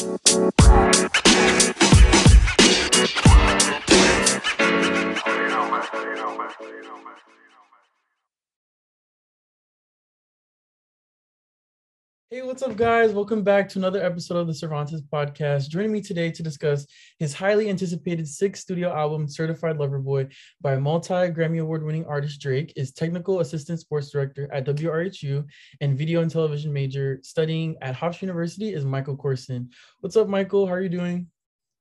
Bye. Hey, what's up, guys? Welcome back to another episode of the Cervantes podcast. Joining me today to discuss his highly anticipated sixth studio album, Certified Lover Boy, by multi Grammy Award winning artist Drake, is technical assistant sports director at WRHU and video and television major studying at Hofstra University is Michael Coursen. What's up, Michael? How are you doing?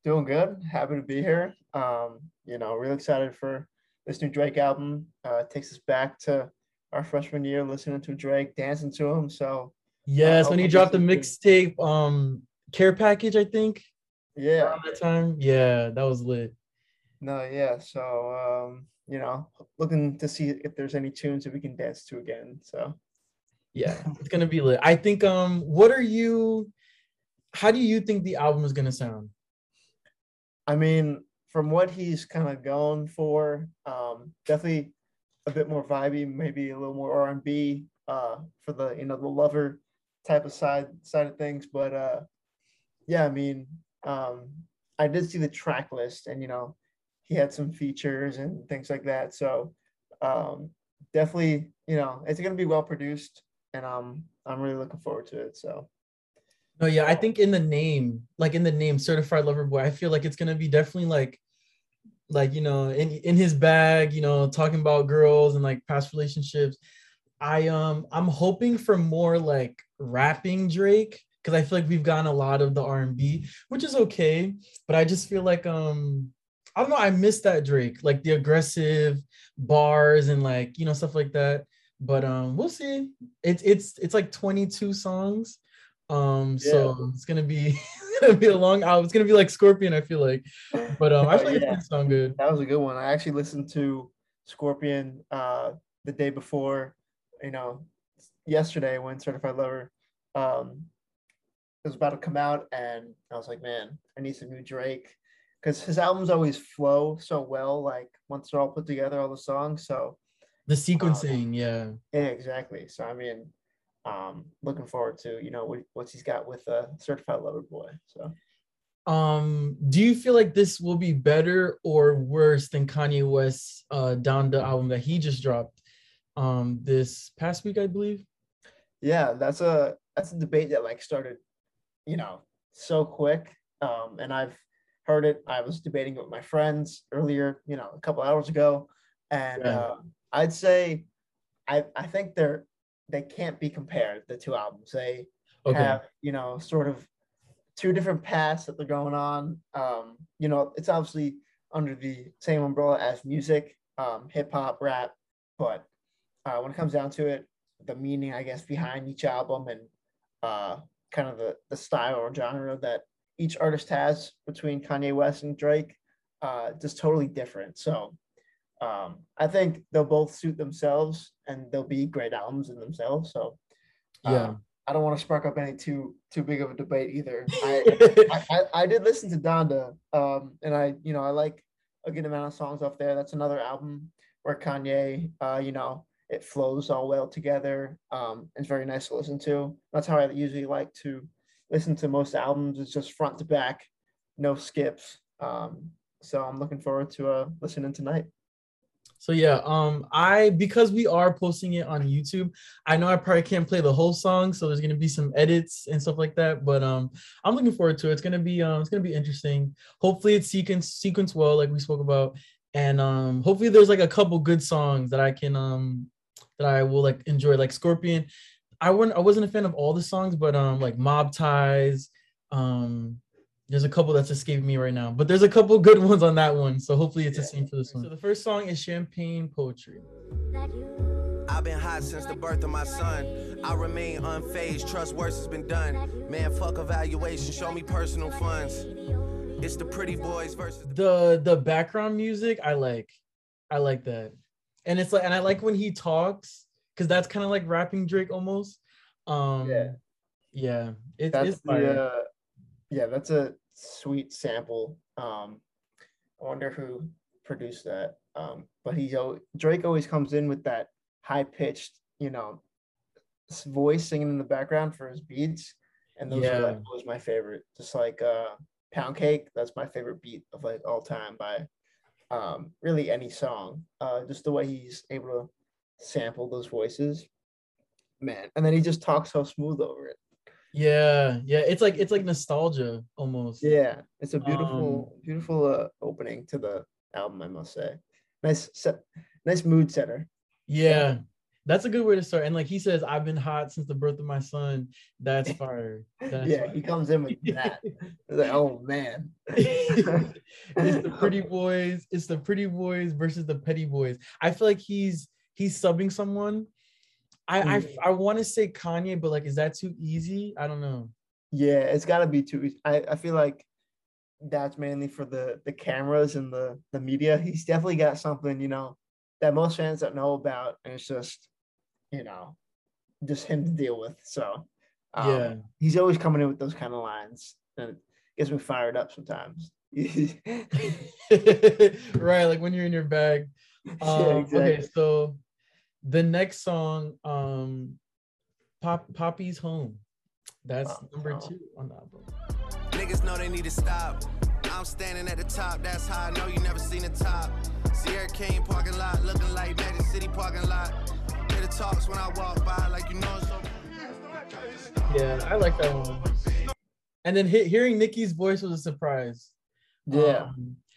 Doing good. Happy to be here. Um, you know, really excited for this new Drake album. Uh, takes us back to our freshman year listening to Drake, dancing to him. So, Yes, Uh, when he dropped the mixtape, um, care package, I think. yeah, Around that time, yeah, that was lit. no, yeah. So, um, you know, looking to see if there's any tunes that we can dance to again. So, Yeah, it's gonna be lit. I think. Um, what are you? How do you think the album is gonna sound? I mean, from what he's kind of going for, um, definitely a bit more vibey, maybe a little more R and B uh, for the you know the lover type of side side of things. But uh, yeah, I mean, um, I did see the track list, and you know, he had some features and things like that. So um, definitely, you know, it's gonna be well produced, and um, I'm really looking forward to it. So No, yeah, I think in the name, like in the name, certified lover boy, I feel like it's gonna be definitely like, like you know, in in his bag, you know, talking about girls and like past relationships. I um I'm hoping for more like rapping Drake because I feel like we've gotten a lot of the R and B, which is okay, but I just feel like um I don't know, I miss that Drake, like the aggressive bars and like you know stuff like that. But um we'll see. It's it's it's like 22 songs. Um, so it's gonna be gonna be a long album. It's gonna be like Scorpion, I feel like. But um, I feel like it's Yeah. gonna sound good. That was a good one. I actually listened to Scorpion uh, the day before, you know, yesterday when Certified Lover um, was about to come out, and I was like, man, I need some new Drake because his albums always flow so well. Like once they're all put together, all the songs. So The sequencing, yeah. yeah, exactly. So I mean, um, looking forward to you know what what he's got with uh, Certified Lover Boy. So. Um, do you feel like this will be better or worse than Kanye West's uh Donda album that he just dropped um this past week, I believe? Yeah that's a that's a debate that like started you know so quick um and i've heard it i was debating it with my friends earlier you know a couple hours ago and Yeah. uh, i'd say i i think they're they can't be compared the two albums they Okay. have you know sort of two different paths that they're going on um you know it's obviously under the same umbrella as music um hip hop rap but uh when it comes down to it the meaning i guess behind each album and uh kind of the the style or genre that each artist has between kanye west and drake uh just totally different so um i think they'll both suit themselves and they'll be great albums in themselves so uh, Yeah. I don't want to spark up any too too big of a debate either. I, I, I I did listen to Donda, um, and I you know I like a good amount of songs off there. That's another album where Kanye, uh, you know, it flows all well together. Um, it's very nice to listen to. That's how I usually like to listen to most albums. It's just front to back, no skips. Um, so I'm looking forward to uh, listening tonight. So yeah, um, I because we are posting it on YouTube, I know I probably can't play the whole song, so there's gonna be some edits and stuff like that. But um, I'm looking forward to it. It's gonna be um, it's gonna be interesting. Hopefully, it's sequence sequence well, like we spoke about, and um, hopefully there's like a couple good songs that I can um, that I will like enjoy, like Scorpion. I wasn't I wasn't a fan of all the songs, but um, like Mob Ties, um, there's a couple that's escaping me right now, but there's a couple good ones on that one. So hopefully it's the same for this one. So the first song is Champagne Poetry. I've been hot since the birth of my son. I remain unfazed, trust worse has been done. Man, fuck evaluation, show me personal funds. It's the pretty boys versus the The the background music I like. I like that. And it's like and I like when he talks because that's kind of like rapping Drake almost. Um Yeah. yeah. It, That's the, uh, yeah, that's a sweet sample. Um, I wonder who produced that. Um, but he's Drake always comes in with that high pitched, you know, voice singing in the background for his beats, and those yeah. are like was my favorite. Just like uh, Pound Cake, that's my favorite beat of like all time by um, really any song. Uh, just the way he's able to sample those voices, man. And then he just talks so smooth over it. Yeah, yeah, it's like it's like nostalgia almost. Yeah, it's a beautiful, um, beautiful uh, opening to the album, I must say. Nice set, nice mood setter. Yeah, that's a good way to start. And like he says, I've been hot since the birth of my son. That's fire. That's yeah, fire. he comes in with that. Like, oh man. it's the pretty boys. It's the pretty boys versus the petty boys. I feel like he's he's subbing someone. I I, mm. I want to say Kanye, but like, is that too easy? I don't know. Yeah, it's got to be too. Easy. I I feel like that's mainly for the the cameras and the the media. He's definitely got something, you know, that most fans don't know about, and it's just, you know, just him to deal with. So, um, yeah, he's always coming in with those kind of lines, and it gets me fired up sometimes. right, like when you're in your bag. Um, yeah, exactly. Okay, so the next song, um, Pop Papi's Home. That's oh, number oh. two on the album. Niggas know they need to stop. I'm standing at the top, that's how I know you never seen the top. Sierra Kane parking lot, looking like Magic City parking lot. Hear the talks when I walk by, like you know so. Yeah, I like that one. And then he- hearing Nicki's voice was a surprise. Yeah,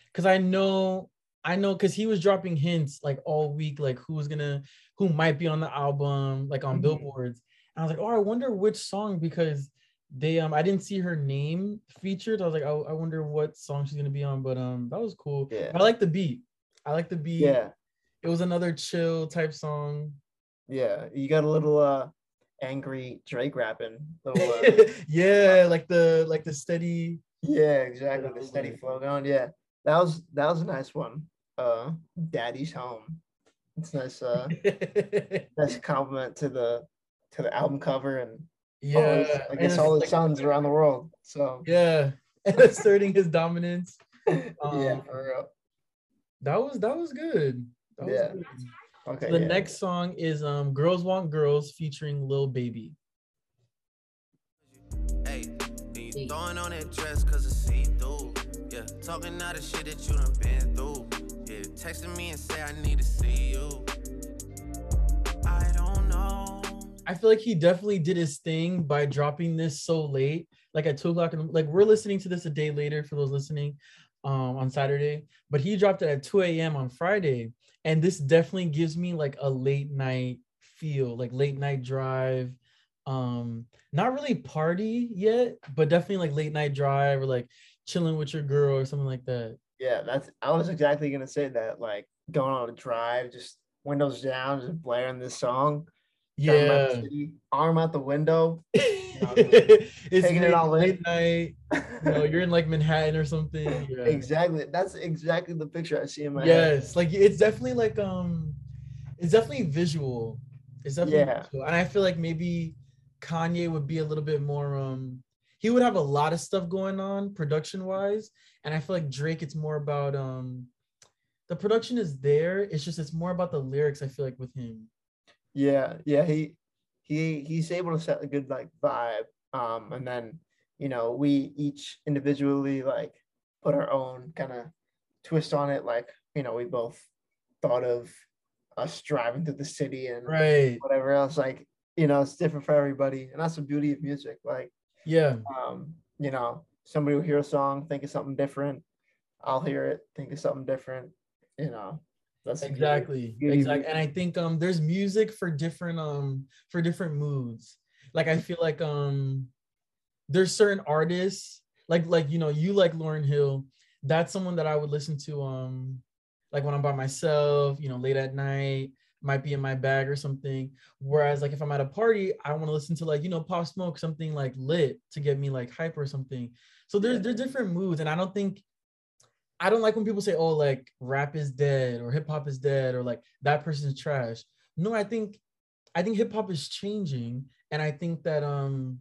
because um, I know, I know, because he was dropping hints like all week, like who's gonna, who might be on the album, like on mm-hmm. billboards. And I was like, oh, I wonder which song because they um I didn't see her name featured. I was like, oh, I wonder what song she's gonna be on, but um that was cool. Yeah. I like the beat. I like the beat. Yeah. It was another chill type song. Yeah, you got a little uh angry Drake rapping. Little, uh, yeah, like the like the steady. Yeah, exactly. The steady flow going. Yeah, that was that was a nice one. Uh, Daddy's home. It's nice. Uh, nice compliment to the to the album cover and yeah, I guess all his like, sons around the world. So yeah, and asserting his dominance. Um, yeah, for real. That was that was good. That yeah. Was good. Okay. So the yeah. next song is um "Girls Want Girls" featuring Lil Baby. Hey, you throwing on that dress cause it's see through. Yeah, talking out of shit that you done been through. Yeah, texting me and say I need to see you. I don't know. I feel like he definitely did his thing by dropping this so late, like at two o'clock. And like we're listening to this a day later for those listening um, on Saturday, but he dropped it at 2 a.m. on Friday. And this definitely gives me like a late night feel, like late night drive. Um, not really party yet, but definitely like late night drive or like chilling with your girl or something like that. Yeah, that's I was exactly gonna say that. Like going on a drive, just windows down, just blaring this song yeah. arm out the window. You know, it's taking late, it all in. night you know, you're in like manhattan or something. Yeah. exactly. That's exactly the picture i see in my head. yes head. like it's definitely like um it's definitely visual. It's definitely yeah. visual. and i feel like maybe kanye would be a little bit more um he would have a lot of stuff going on production wise and i feel like drake it's more about um the production is there. It's just it's more about the lyrics i feel like with him yeah, yeah, he he he's able to set a good like vibe. Um, and then you know we each individually like put our own kind of twist on it. Like you know we both thought of us driving through the city and right whatever else. Like you know it's different for everybody, and that's the beauty of music. Like yeah, um, you know somebody will hear a song, think of something different. I'll hear it, think of something different. You know, that's exactly exactly. And I think um there's music for different um for different moods. Like I feel like um there's certain artists like like you know you like Lauryn Hill. That's someone that I would listen to um like when I'm by myself, you know, late at night, might be in my bag or something. Whereas like if I'm at a party, I want to listen to like, you know, pop smoke, something like lit to get me like hype or something. So there's yeah. there's different moods. And I don't think I don't like when people say, "Oh, like rap is dead" or "hip hop is dead" or like that person's trash. No, I think I think hip hop is changing, and I think that um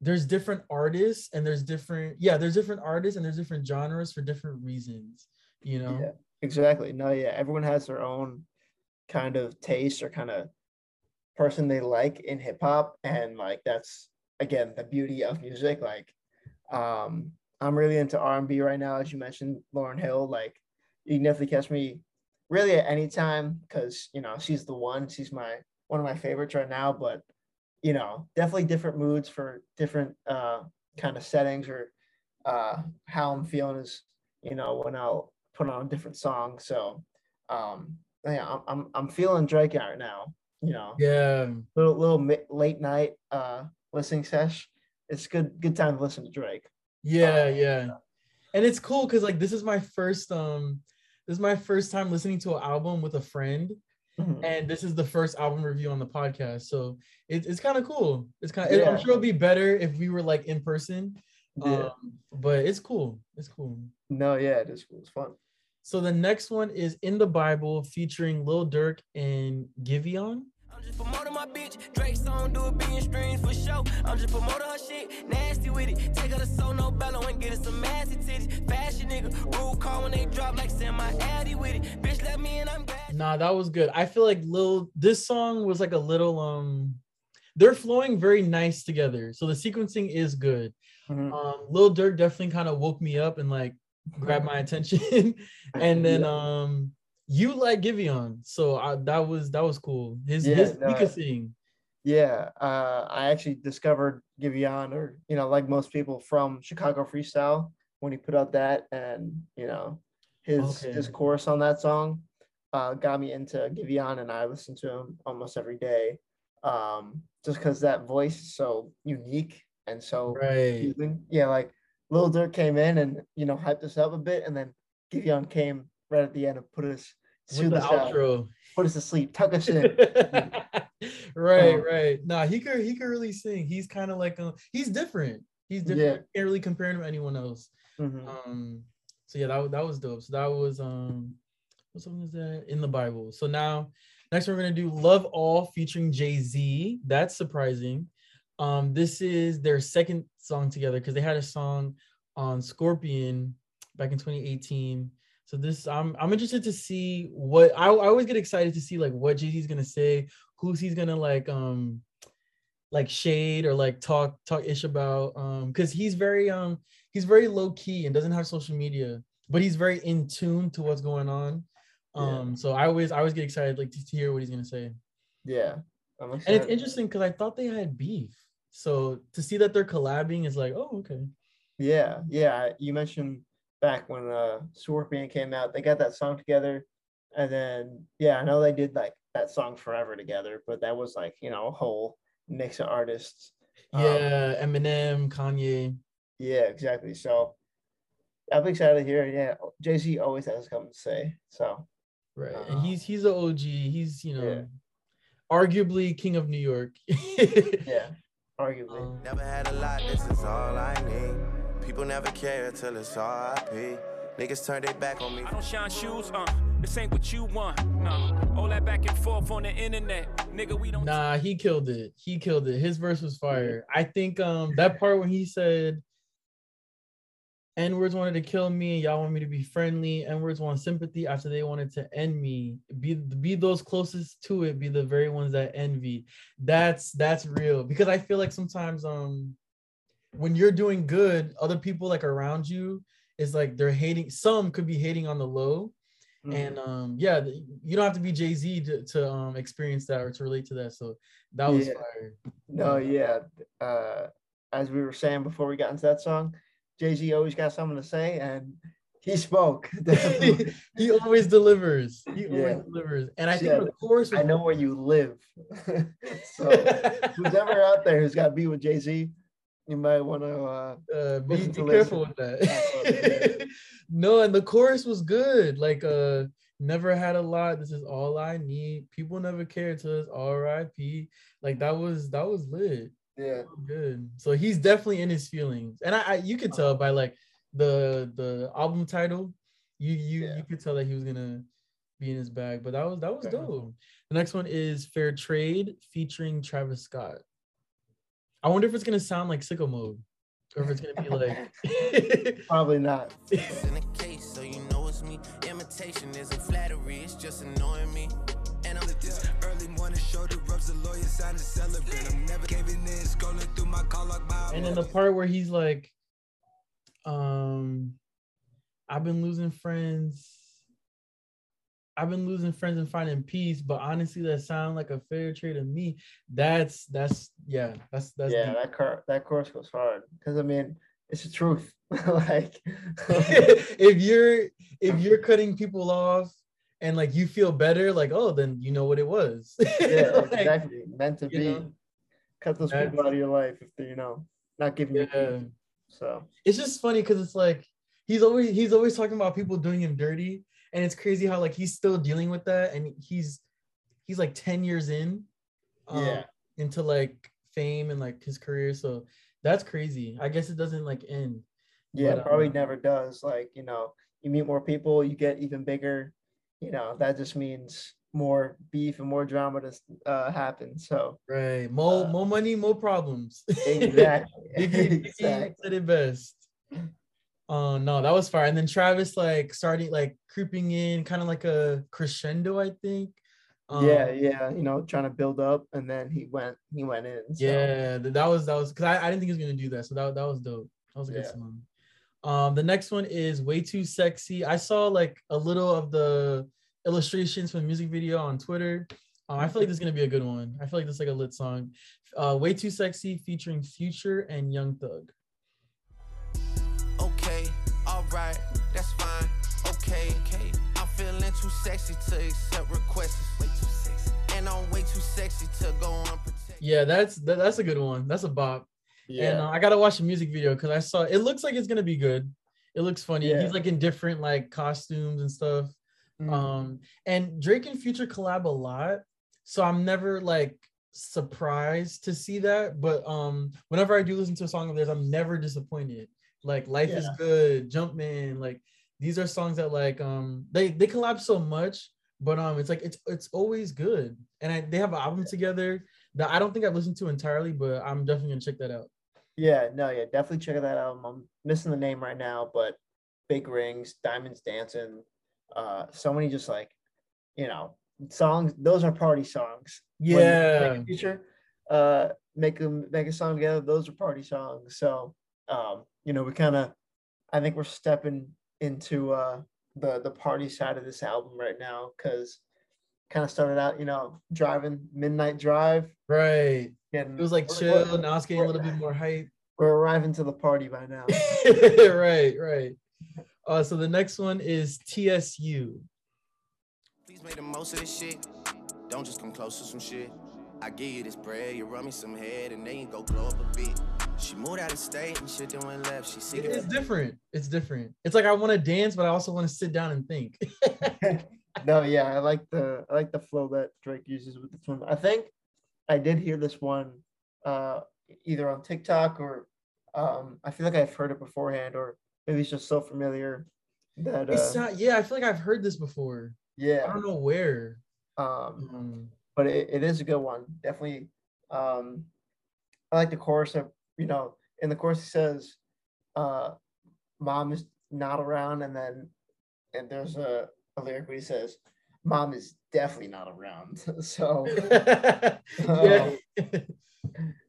there's different artists and there's different yeah there's different artists and there's different genres for different reasons. You know. Yeah, exactly. No, yeah, everyone has their own kind of taste or kind of person they like in hip hop, and like that's again the beauty of music. Like, um, I'm really into R&B right now, as you mentioned, Lauryn Hill. Like, you can definitely catch me really at any time because you know she's the one. She's my one of my favorites right now. But you know, definitely different moods for different uh, kind of settings or uh, how I'm feeling is you know when I'll put on a different song. So um, yeah, I'm I'm, feeling Drake right now. You know, yeah, little little late night uh, listening sesh. It's good good time to listen to Drake. Yeah, um, yeah, and it's cool because like this is my first um this is my first time listening to an album with a friend. Mm-hmm. And this is the first album review on the podcast. So it, it's kind of cool. It's kind of, yeah. I'm sure it'll be better if we were like in person. Yeah. Um, but it's cool. It's cool. No, yeah, it is cool. It's fun. So the next one is In the Bible featuring Lil Durk and Giveon. I'm just promoting my bitch. Drake song do a billion streams for show. I'm just promoting her shit. Nasty with it. Take her to so no bellow and get her some massy titties. Fashion nigga. Rule call when they drop like send my addy with it. Bitch let me in, I'm glad. Nah, that was good. I feel like Lil this song was like a little um they're flowing very nice together. So the sequencing is good. Mm-hmm. Um Lil Durk definitely kind of woke me up and like grabbed my attention. and then yeah. um you like Giveon, so I, that was that was cool. His yeah, his no, sing. Yeah, uh, I actually discovered Giveon, or you know, like most people from Chicago Freestyle when he put out that, and you know, his okay. his chorus on that song uh, got me into Giveon, and I listen to him almost every day, um, just because that voice is so unique and so right. Yeah, like Lil Durk came in and you know hyped us up a bit, and then Giveon came right at the end and put us with the outro. Out, put us to sleep, tuck us in. right, um, right. Nah, he could he could really sing. He's kind of like a, he's different. He's different. Yeah. Can't really compare him to anyone else. Mm-hmm. Um. So yeah, that that was dope. So that was um, what song is that in the Bible? So now, next we're gonna do "Love All" featuring Jay Z. That's surprising. Um, this is their second song together because they had a song on Scorpion back in 2018 so this I'm I'm interested to see what I, I always get excited to see like what Jay-Z's gonna say, who's he's gonna like um like shade or like talk talk ish about um because he's very um he's very low key and doesn't have social media, but he's very in tune to what's going on. Um yeah. so I always I always get excited like to, to hear what he's gonna say. Yeah. And it's interesting because I thought they had beef. So to see that they're collabing is like, oh, okay. Yeah, yeah. You mentioned back when uh Scorpion came out. They got that song together. And then yeah, I know they did like that song forever together, but that was like, you know, a whole mix of artists. Yeah, um, Eminem, Kanye. Yeah, exactly. So I'm excited to hear. Yeah, Jay Z always has something to say. So right, uh, and he's he's an OG. He's you know, yeah. arguably king of New York. yeah, arguably. Um, Never had a lot. This is all I need. People never care till it's RIP. Niggas turn their back on me. I don't shine shoes, uh. This ain't what you want. No. All that back and forth on the internet. Nigga, we don't Nah, he killed it. He killed it. His verse was fire. I think um that part when he said N-words wanted to kill me, and y'all want me to be friendly. N-words want sympathy after they wanted to end me. Be be those closest to it, be the very ones that envy. That's that's real. Because I feel like sometimes um when you're doing good, other people like around you is like they're hating. Some could be hating on the low, mm-hmm. and um, yeah, you don't have to be Jay Z to, to um experience that or to relate to that. So that was yeah. fire. No, yeah. Uh, as we were saying before we got into that song, Jay Z always got something to say, and he spoke. he always delivers. He yeah. always delivers. And I think the chorus. I know where you live. so who's ever out there who's got to be with Jay Z, you might want to uh, uh, be, be careful with that. no, and the chorus was good. Like uh never had a lot. This is all I need. People never cared to us. R.I.P. Like that was that was lit. Yeah, good. So he's definitely in his feelings, and I, I you could tell by like the the album title. You you yeah. you could tell that he was gonna be in his bag. But that was that was dope. The next one is Fair Trade featuring Travis Scott. I wonder if it's gonna sound like sicko mode, or if it's gonna be like probably not. Imitation isn't flattery, it's just annoying me. And I'm politics. Early morning show the rubs, the lawyer signed to celebrate. I'm never giving in, scrolling through my call log. And then the part where he's like, um, I've been losing friends. I've been losing friends and finding peace, but honestly, that sound like a fair trade to me. That's that's yeah, that's that's yeah. Deep. That car that course goes hard because I mean it's the truth. like if you're if you're cutting people off and like you feel better, like oh, then you know what it was. yeah, like, exactly. Meant to be. Know? Cut those people out of your life if they, you know, not giving yeah. you. So it's just funny because it's like he's always he's always talking about people doing him dirty, and it's crazy how like he's still dealing with that, and he's he's like ten years in, um, yeah, into like fame and like his career. So that's crazy. I guess it doesn't like end. Yeah, but, probably um, never does. Like you know, you meet more people, you get even bigger. You know, that just means more beef and more drama to uh, happen. So right, more uh, more money, more problems. Exactly. exactly. said it best. Oh no, that was fire. And then Travis like starting like creeping in, kind of like a crescendo, I think. Um, yeah, yeah, you know, trying to build up, and then he went, he went in. So. Yeah, that was that was because I, I didn't think he was gonna do that, so that that was dope. That was a good yeah. song. Um, the next one is way too sexy. I saw like a little of the illustrations from the music video on Twitter. Um, I feel like this is gonna be a good one. I feel like this is like a lit song. Uh, Way Too Sexy featuring Future and Young Thug. Okay, all right, that's fine. Okay, okay. I'm feeling too sexy to accept requests. Way too sexy, and I'm way too sexy to go on. Yeah, that's that, that's a good one. That's a bop. Yeah. And uh, I gotta watch the music video because I saw it looks like it's gonna be good. It looks funny. Yeah. He's like in different like costumes and stuff. Mm. Um, and Drake and Future collab a lot, so I'm never like surprised to see that. But um, whenever I do listen to a song of theirs, I'm never disappointed. Like Life yeah. is Good, Jumpman, like these are songs that like um they they collab so much, but um it's like it's it's always good. And I, they have an album together that I don't think I've listened to entirely, but I'm definitely gonna check that out. Yeah, no, yeah, definitely check that out. I'm missing the name right now, but Big Rings, Diamonds Dancing, uh so many just like you know songs those are party songs yeah future uh make them make a song together those are party songs so um you know we kind of i think we're stepping into uh the the party side of this album right now because kind of started out you know driving midnight drive right getting, it was like chill now it's getting a little bit more hype we're arriving to the party by now right right uh, so the next one is TSU. Please make the most of this shit. Don't just come close to some shit. I give you this bread, you run me some head, and then you go blow up a bit. She moved out of state and shit then went left. She see It's different. It's different. It's like I want to dance, but I also want to sit down and think. no, yeah, I like the I like the flow that Drake uses with this one. I think I did hear this one uh either on TikTok or um I feel like I've heard it beforehand or maybe it's just so familiar that uh, not, yeah, I feel like I've heard this before. Yeah, I don't know where. Um, um but it, it is a good one. Definitely. Um, I like the chorus of you know in the course he says, uh, "Mom is not around," and then and there's a, a lyric where he says, "Mom is definitely not around." so, yeah. Um,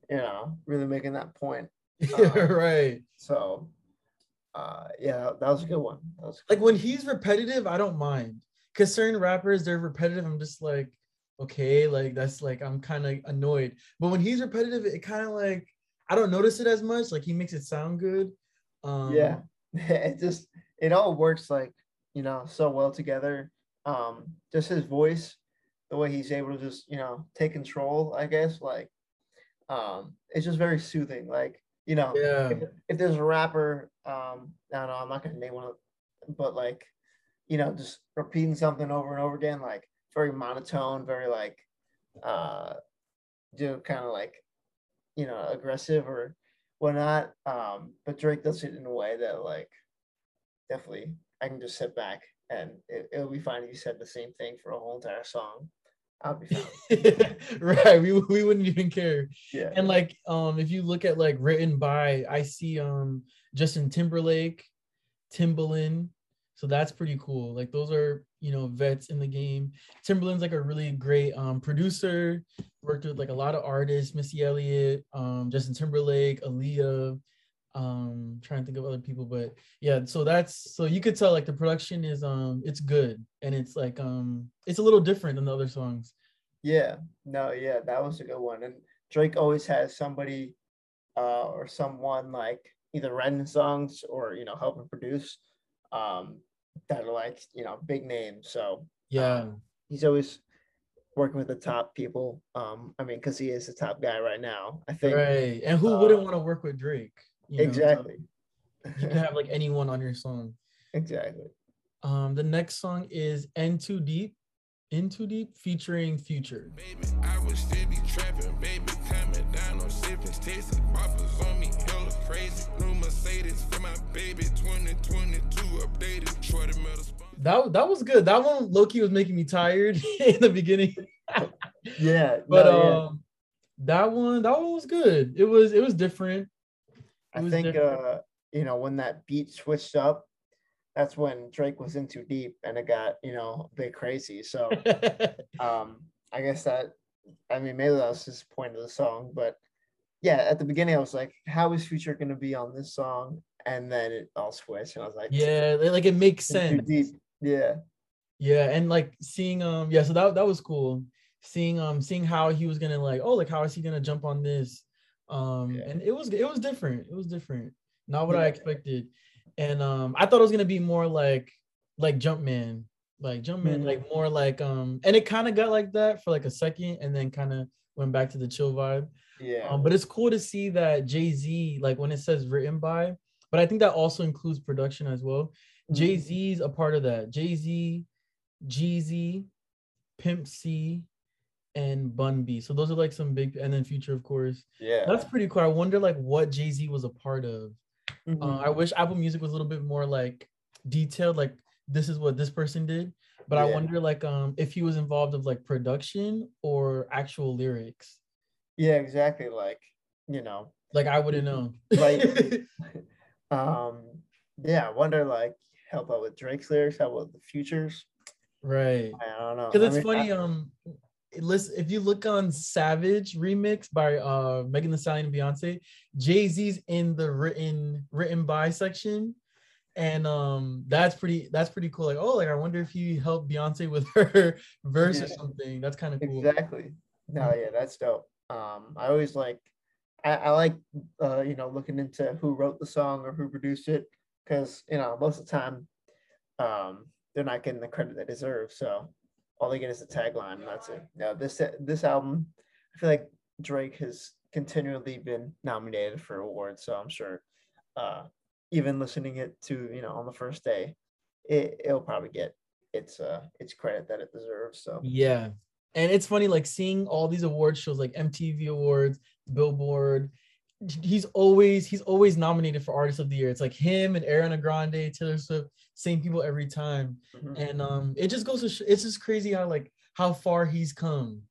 you know, really making that point. Um, right. So uh, yeah, that was a good one. Was like when he's repetitive, I don't mind. Cause certain rappers, they're repetitive. I'm just like, okay, like that's like I'm kind of annoyed. But when he's repetitive, it kind of like I don't notice it as much. Like he makes it sound good. Um, yeah, it just it all works like you know so well together. Um, just his voice, the way he's able to just you know take control. I guess like, um, it's just very soothing. Like you know, yeah. if, if there's a rapper, um, I don't know, I'm not gonna name one, but like, you know, just repeating something over and over again, like very monotone, very like, uh, do kind of like, you know, aggressive or whatnot. Um, but Drake does it in a way that like, definitely, I can just sit back and it, it'll be fine if you said the same thing for a whole entire song. I'll be fine. right. We, we wouldn't even care. Yeah. And like um if you look at like written by, I see um Justin Timberlake, Timbaland, So that's pretty cool. Like those are, you know, vets in the game. Timbaland's like a really great um, producer. Worked with like a lot of artists, Missy Elliott, um, Justin Timberlake, Aaliyah. Um, trying to think of other people, but yeah. So that's so you could tell like the production is um it's good and it's like um it's a little different than the other songs. Yeah, no, yeah, that was a good one. And Drake always has somebody uh, or someone like either writing songs or you know helping produce um, that are like you know big names. So yeah, um, he's always working with the top people. Um, I mean, because he is the top guy right now. I think. Right, and who uh, wouldn't want to work with Drake? You exactly. Know? you can have like anyone on your song. Exactly. Um, the next song is "In Too Deep." In Too Deep featuring Future. Baby, I was still be trapping, baby, coming down on sipping, tasting offers on me, hella crazy. New Mercedes for my baby, 2022 updated, shorty metal. That, that was good. That one, Loki was making me tired in the beginning. yeah, but no, yeah. um, that one, that one was good. It was, it was different. It I was think, different. uh, you know, when that beat switched up, that's when Drake was in too deep and it got, you know, a bit crazy. So um I guess that I mean maybe that was just the point of the song, but yeah, at the beginning I was like, how is Future gonna be on this song? And then it all switched and I was like, Yeah, like it makes sense. Yeah. Yeah, and like seeing um yeah, so that that was cool. Seeing um seeing how he was gonna like, oh, like how is he gonna jump on this? Um yeah. and it was it was different. It was different. Not what yeah. I expected and um I thought it was gonna be more like like Jumpman, like Jumpman, mm-hmm. like more like um, and it kind of got like that for like a second, and then kind of went back to the chill vibe. Yeah. Um, but it's cool to see that Jay Z, like when it says written by, but I think that also includes production as well. Mm-hmm. Jay Z's a part of that. Jay Z, Jeezy, Pimp C, and Bun B. So those are like some big, and then Future, of course. Yeah. That's pretty cool. I wonder like what Jay Z was a part of. Mm-hmm. Uh, I wish Apple Music was a little bit more like detailed, like this is what this person did. But yeah. I wonder like um if he was involved of like production or actual lyrics. Yeah, exactly. Like, you know. Like I wouldn't know. like um yeah, I wonder like help out with Drake's lyrics, help out with the futures. Right. I don't know. Because it's I mean, funny, I, um listen if you look on Savage remix by uh Megan Thee Stallion and Beyonce, Jay Z's in the written written by section, and um that's pretty that's pretty cool. Like oh like I wonder if he helped Beyonce with her verse yeah. or something. That's kind of cool. Exactly. No, yeah, that's dope. Um, I always like I, I like uh you know looking into who wrote the song or who produced it because you know most of the time um they're not getting the credit they deserve. So all they get is a tagline, and that's it. Now this this album, I feel like Drake has continually been nominated for awards, so I'm sure, uh, even listening it to you know on the first day, it it'll probably get its uh its credit that it deserves. So yeah, and it's funny like seeing all these award shows like MTV Awards, Billboard. He's always he's always nominated for Artist of the Year. It's like him and Ariana Grande, Taylor Swift same people every time. Mm-hmm. And um, it just goes to sh- it's just crazy how like how far he's come.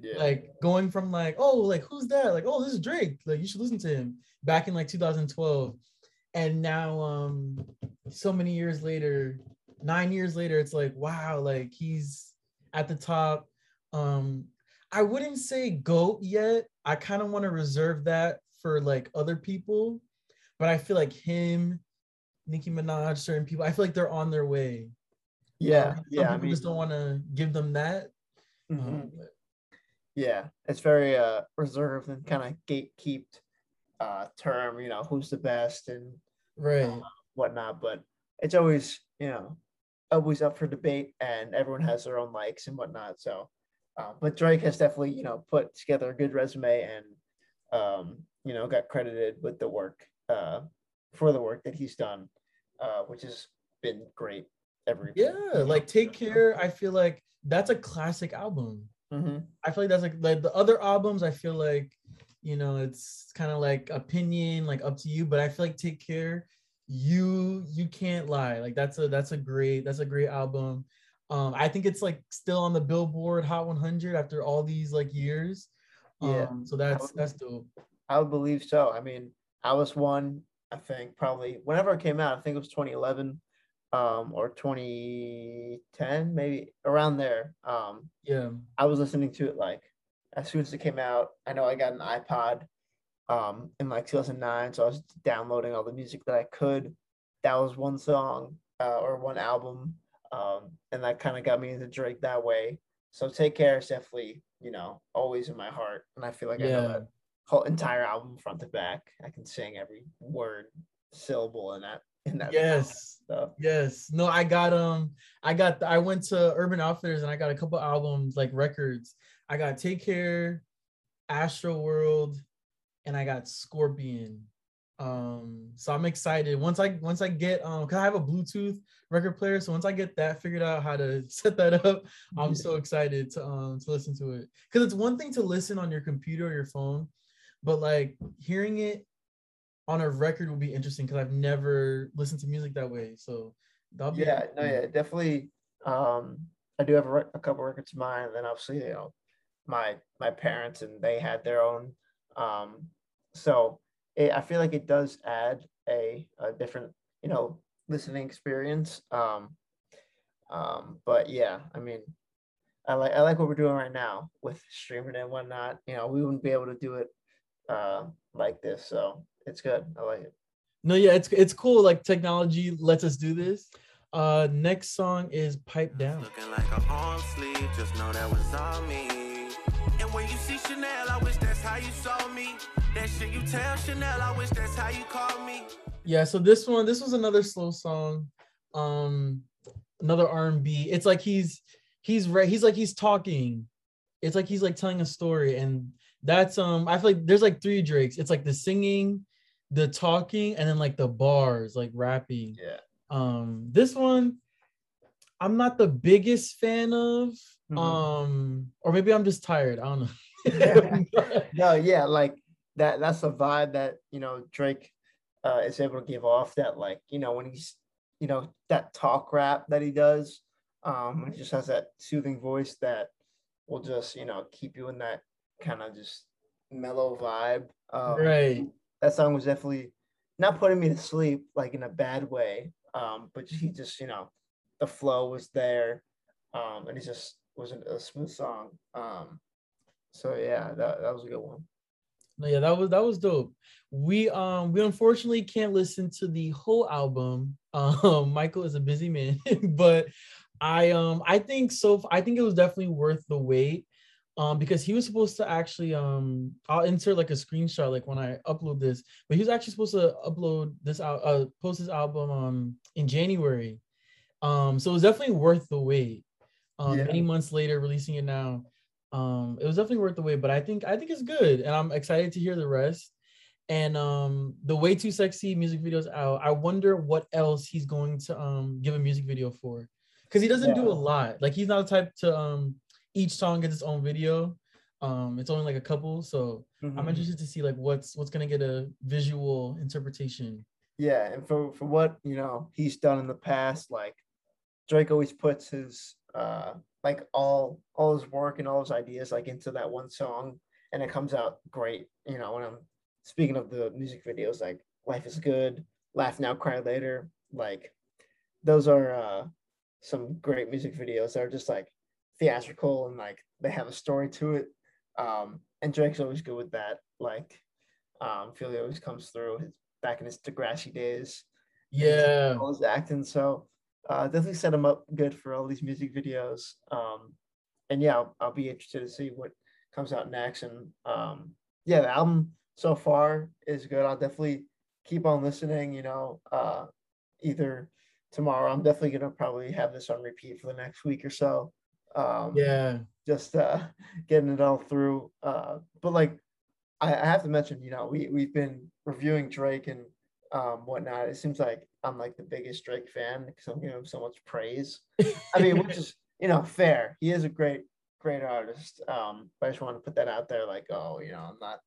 Yeah. Like going from like, oh, like who's that? Like, oh, this is Drake. Like you should listen to him back in like 2012. And now um so many years later, nine years later, it's like, wow, like he's at the top. Um, I wouldn't say GOAT yet. I kind of want to reserve that for like other people, but I feel like him Nicki Minaj, certain people. I feel like they're on their way. Yeah, um, yeah. People I mean, just don't want to give them that. Mm-hmm. Um, yeah, it's very uh reserved and kind of gatekept uh term. You know, who's the best and right uh, whatnot. But it's always you know always up for debate, and everyone has their own likes and whatnot. So, uh, but Drake has definitely you know put together a good resume and um you know got credited with the work uh for the work that he's done, uh, which has been great. Every yeah, like Take Care. I feel like that's a classic album. Mm-hmm. I feel like that's like like the other albums. I feel like you know it's kind of like opinion, like up to you. But I feel like Take Care, you you can't lie. Like that's a that's a great that's a great album. Um, I think it's like still on the Billboard Hot 100 after all these like years. Yeah, um, so that's would, that's dope. I would believe so. I mean, I was one I think probably whenever it came out, I think it was 2011. um, or 2010, maybe around there. Um, Yeah. I was listening to it like as soon as it came out. I know I got an iPod um, in like 2009, so I was downloading all the music that I could. That was one song uh, or one album, um, and that kind of got me into Drake that way. So Take Care is definitely, you know, always in my heart, and I feel like I know Yeah. that whole entire album front to back. I can sing every word, syllable in that. In that. Yes. So Yes. No, I got um I got I went to Urban Outfitters and I got a couple albums like records. I got Take Care, Astro World, and I got Scorpion. Um so I'm excited. Once I once I get um cuz I have a Bluetooth record player, so once I get that figured out how to set that up, I'm so excited to um to listen to it. Cuz it's one thing to listen on your computer or your phone, but like hearing it on a record will be interesting because I've never listened to music that way. So that'll be yeah, no, yeah, definitely. Um, I do have a, a couple records of mine, and then obviously, you know, my my parents and they had their own. Um, so it, I feel like it does add a, a different, you know, listening experience. Um, um, but yeah, I mean, I like I like what we're doing right now with streaming and whatnot. You know, we wouldn't be able to do it uh, like this, so it's good. I like it. No, yeah, it's it's cool. Like technology lets us do this. Uh, next song is "Pipe Down." Looking like a arm sleeve, just know that was on me. And when you see Chanel, I wish that's how you saw me. That shit you tell Chanel, I wish that's how you call me. Yeah, so this one, this was another slow song. Um, another R&B. It's like he's he's re- he's like he's talking. It's like he's like telling a story, and that's um. I feel like there's like three Drakes. It's like the singing, the talking, and then like the bars, like rapping. Yeah. Um, this one, I'm not the biggest fan of. Mhm. Um, or maybe I'm just tired. I don't know. no, yeah, like that. That's the vibe that you know Drake uh, is able to give off. That like you know when he's you know that talk rap that he does. Um, he just has that soothing voice that will just you know keep you in that kind of just mellow vibe. Um, right. That song was definitely not putting me to sleep like in a bad way. Um, but he just you know the flow was there, um, and it just was a, a smooth song. Um, so yeah, that, that was a good one. No, yeah, that was that was dope. We um we unfortunately can't listen to the whole album. Um, Michael is a busy man, but I um I think so. I think it was definitely worth the wait. Um, because he was supposed to actually um I'll insert like a screenshot like when I upload this, but he was actually supposed to upload this out uh post his album um in January. Um, so it was definitely worth the wait. Um, Yeah. many months later, releasing it now um it was definitely worth the wait but i think i think it's good and i'm excited to hear the rest. And um the way too sexy music videos out. I wonder what else he's going to um give a music video for. Because he doesn't do a lot. Like he's not the type to um each song gets its own video. Um it's only like a couple so i'm Mhm. interested to see like what's what's gonna get a visual interpretation. Yeah, and for for what you know he's done in the past, like Drake always puts his uh like all all his work and all his ideas like into that one song, and it comes out great. You know, when I'm speaking of the music videos, like Life is Good, Laugh Now, Cry Later, like those are uh some great music videos that are just like theatrical and like they have a story to it. Um, and Drake's always good with that. Like, um, Philly always comes through his back in his Degrassi days. yeah all his acting. So uh, definitely set him up good for all these music videos. Um, and yeah, I'll, I'll be interested to see what comes out next. And um, yeah, the album so far is good. I'll definitely keep on listening. You know, uh, either tomorrow. I'm definitely gonna probably have this on repeat for the next week or so. Um, yeah just uh, getting it all through. Uh, but like, I, I have to mention, you know, we we've been reviewing Drake and um, whatnot. It seems like I'm like the biggest Drake fan because I'm giving him so much praise. I mean, which is you know fair. He is a great great artist. Um, but I just want to put that out there, like, oh, you know, I'm not.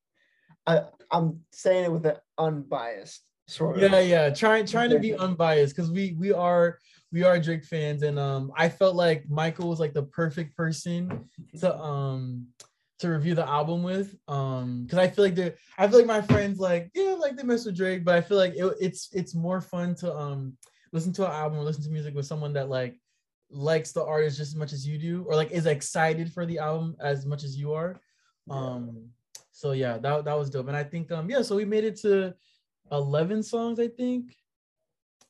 I I'm saying it with an unbiased sort of. yeah yeah trying trying to be unbiased because we we are we are drake fans and um i felt like michael was like the perfect person to um to review the album with um because i feel like they i feel like my friends like yeah like they mess with drake but i feel like it, it's it's more fun to um listen to an album or listen to music with someone that like likes the artist just as much as you do, or like is excited for the album as much as you are. Um, so yeah, that that was dope. And I think um yeah, so we made it to 11 songs, I think.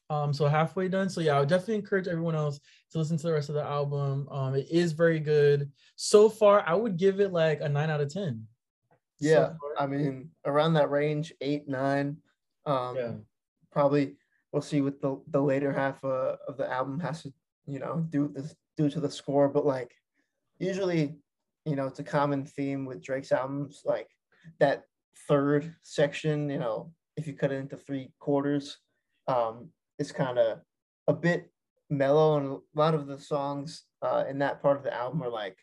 Um, so halfway done. So yeah, I would definitely encourage everyone else to listen to the rest of the album. Um, it is very good. So far, I would give it like a nine out of ten. Yeah, so I mean around that range, eight, nine. Um yeah. probably we'll see what the, the later half uh, of the album has to, you know, do this due to the score. But like usually, you know, it's a common theme with Drake's albums, like that third section, you know, if you cut it into three quarters, um, it's kind of a bit mellow, and a lot of the songs uh, in that part of the album are like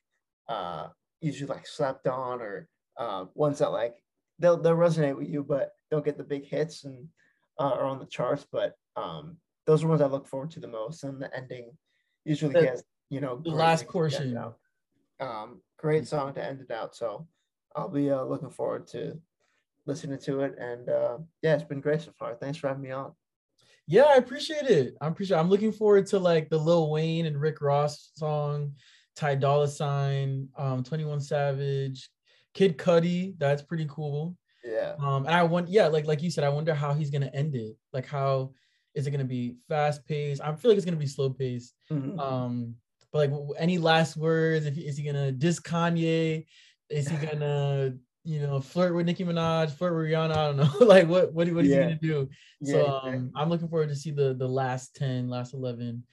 uh, usually like slept on or uh, ones that like they'll they'll resonate with you, but don't get the big hits and uh, are on the charts. But um, those are ones I look forward to the most, and the ending usually the, gets you know the last portion. Um, great song to end it out. So I'll be uh, looking forward to listening to it. And uh, yeah, it's been great so far. Thanks for having me on. Yeah, I appreciate it. I'm appreciate. I'm looking forward to like the Lil Wayne and Rick Ross song, Ty Dolla Sign, um, 21 Savage, Kid Cudi. That's pretty cool. Yeah. Um, and I want, yeah, like like you said, I wonder how he's gonna end it. Like, how is it gonna be fast paced? I feel like it's gonna be slow paced. Mm-hmm. Um, but like, any last words? If is he gonna diss Kanye? Is he gonna you know, flirt with Nicki Minaj, flirt with Rihanna. I don't know. like what what, what is yeah. he gonna do? Yeah, so um I'm looking forward to see the the last 10, last 11.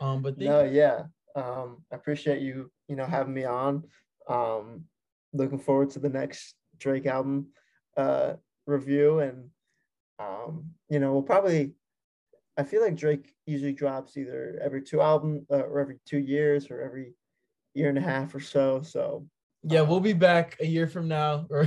Um but no, yeah. Um I appreciate you, you know, having me on. Um looking forward to the next Drake album uh review and um you know, we'll probably I feel like Drake usually drops either every two album uh, or every 2 years or every year and a half or so. So yeah, we'll be back a year from now or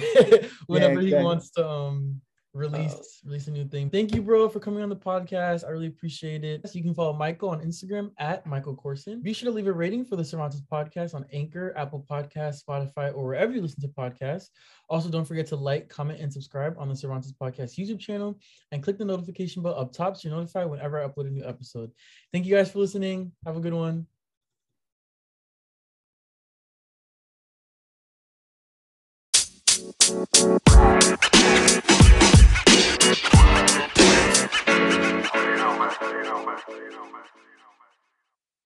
whenever yeah, exactly. he wants to um release uh, release a new thing. Thank you, bro, for coming on the podcast. I really appreciate it. So you can follow Michael on Instagram at Michael Coursen. Be sure to leave a rating for the Cervantes podcast on Anchor, Apple Podcast, Spotify, or wherever you listen to podcasts. Also, don't forget to like, comment, and subscribe on the Cervantes Podcast YouTube channel and click the notification bell up top so you're notified whenever I upload a new episode. Thank you guys for listening. Have a good one.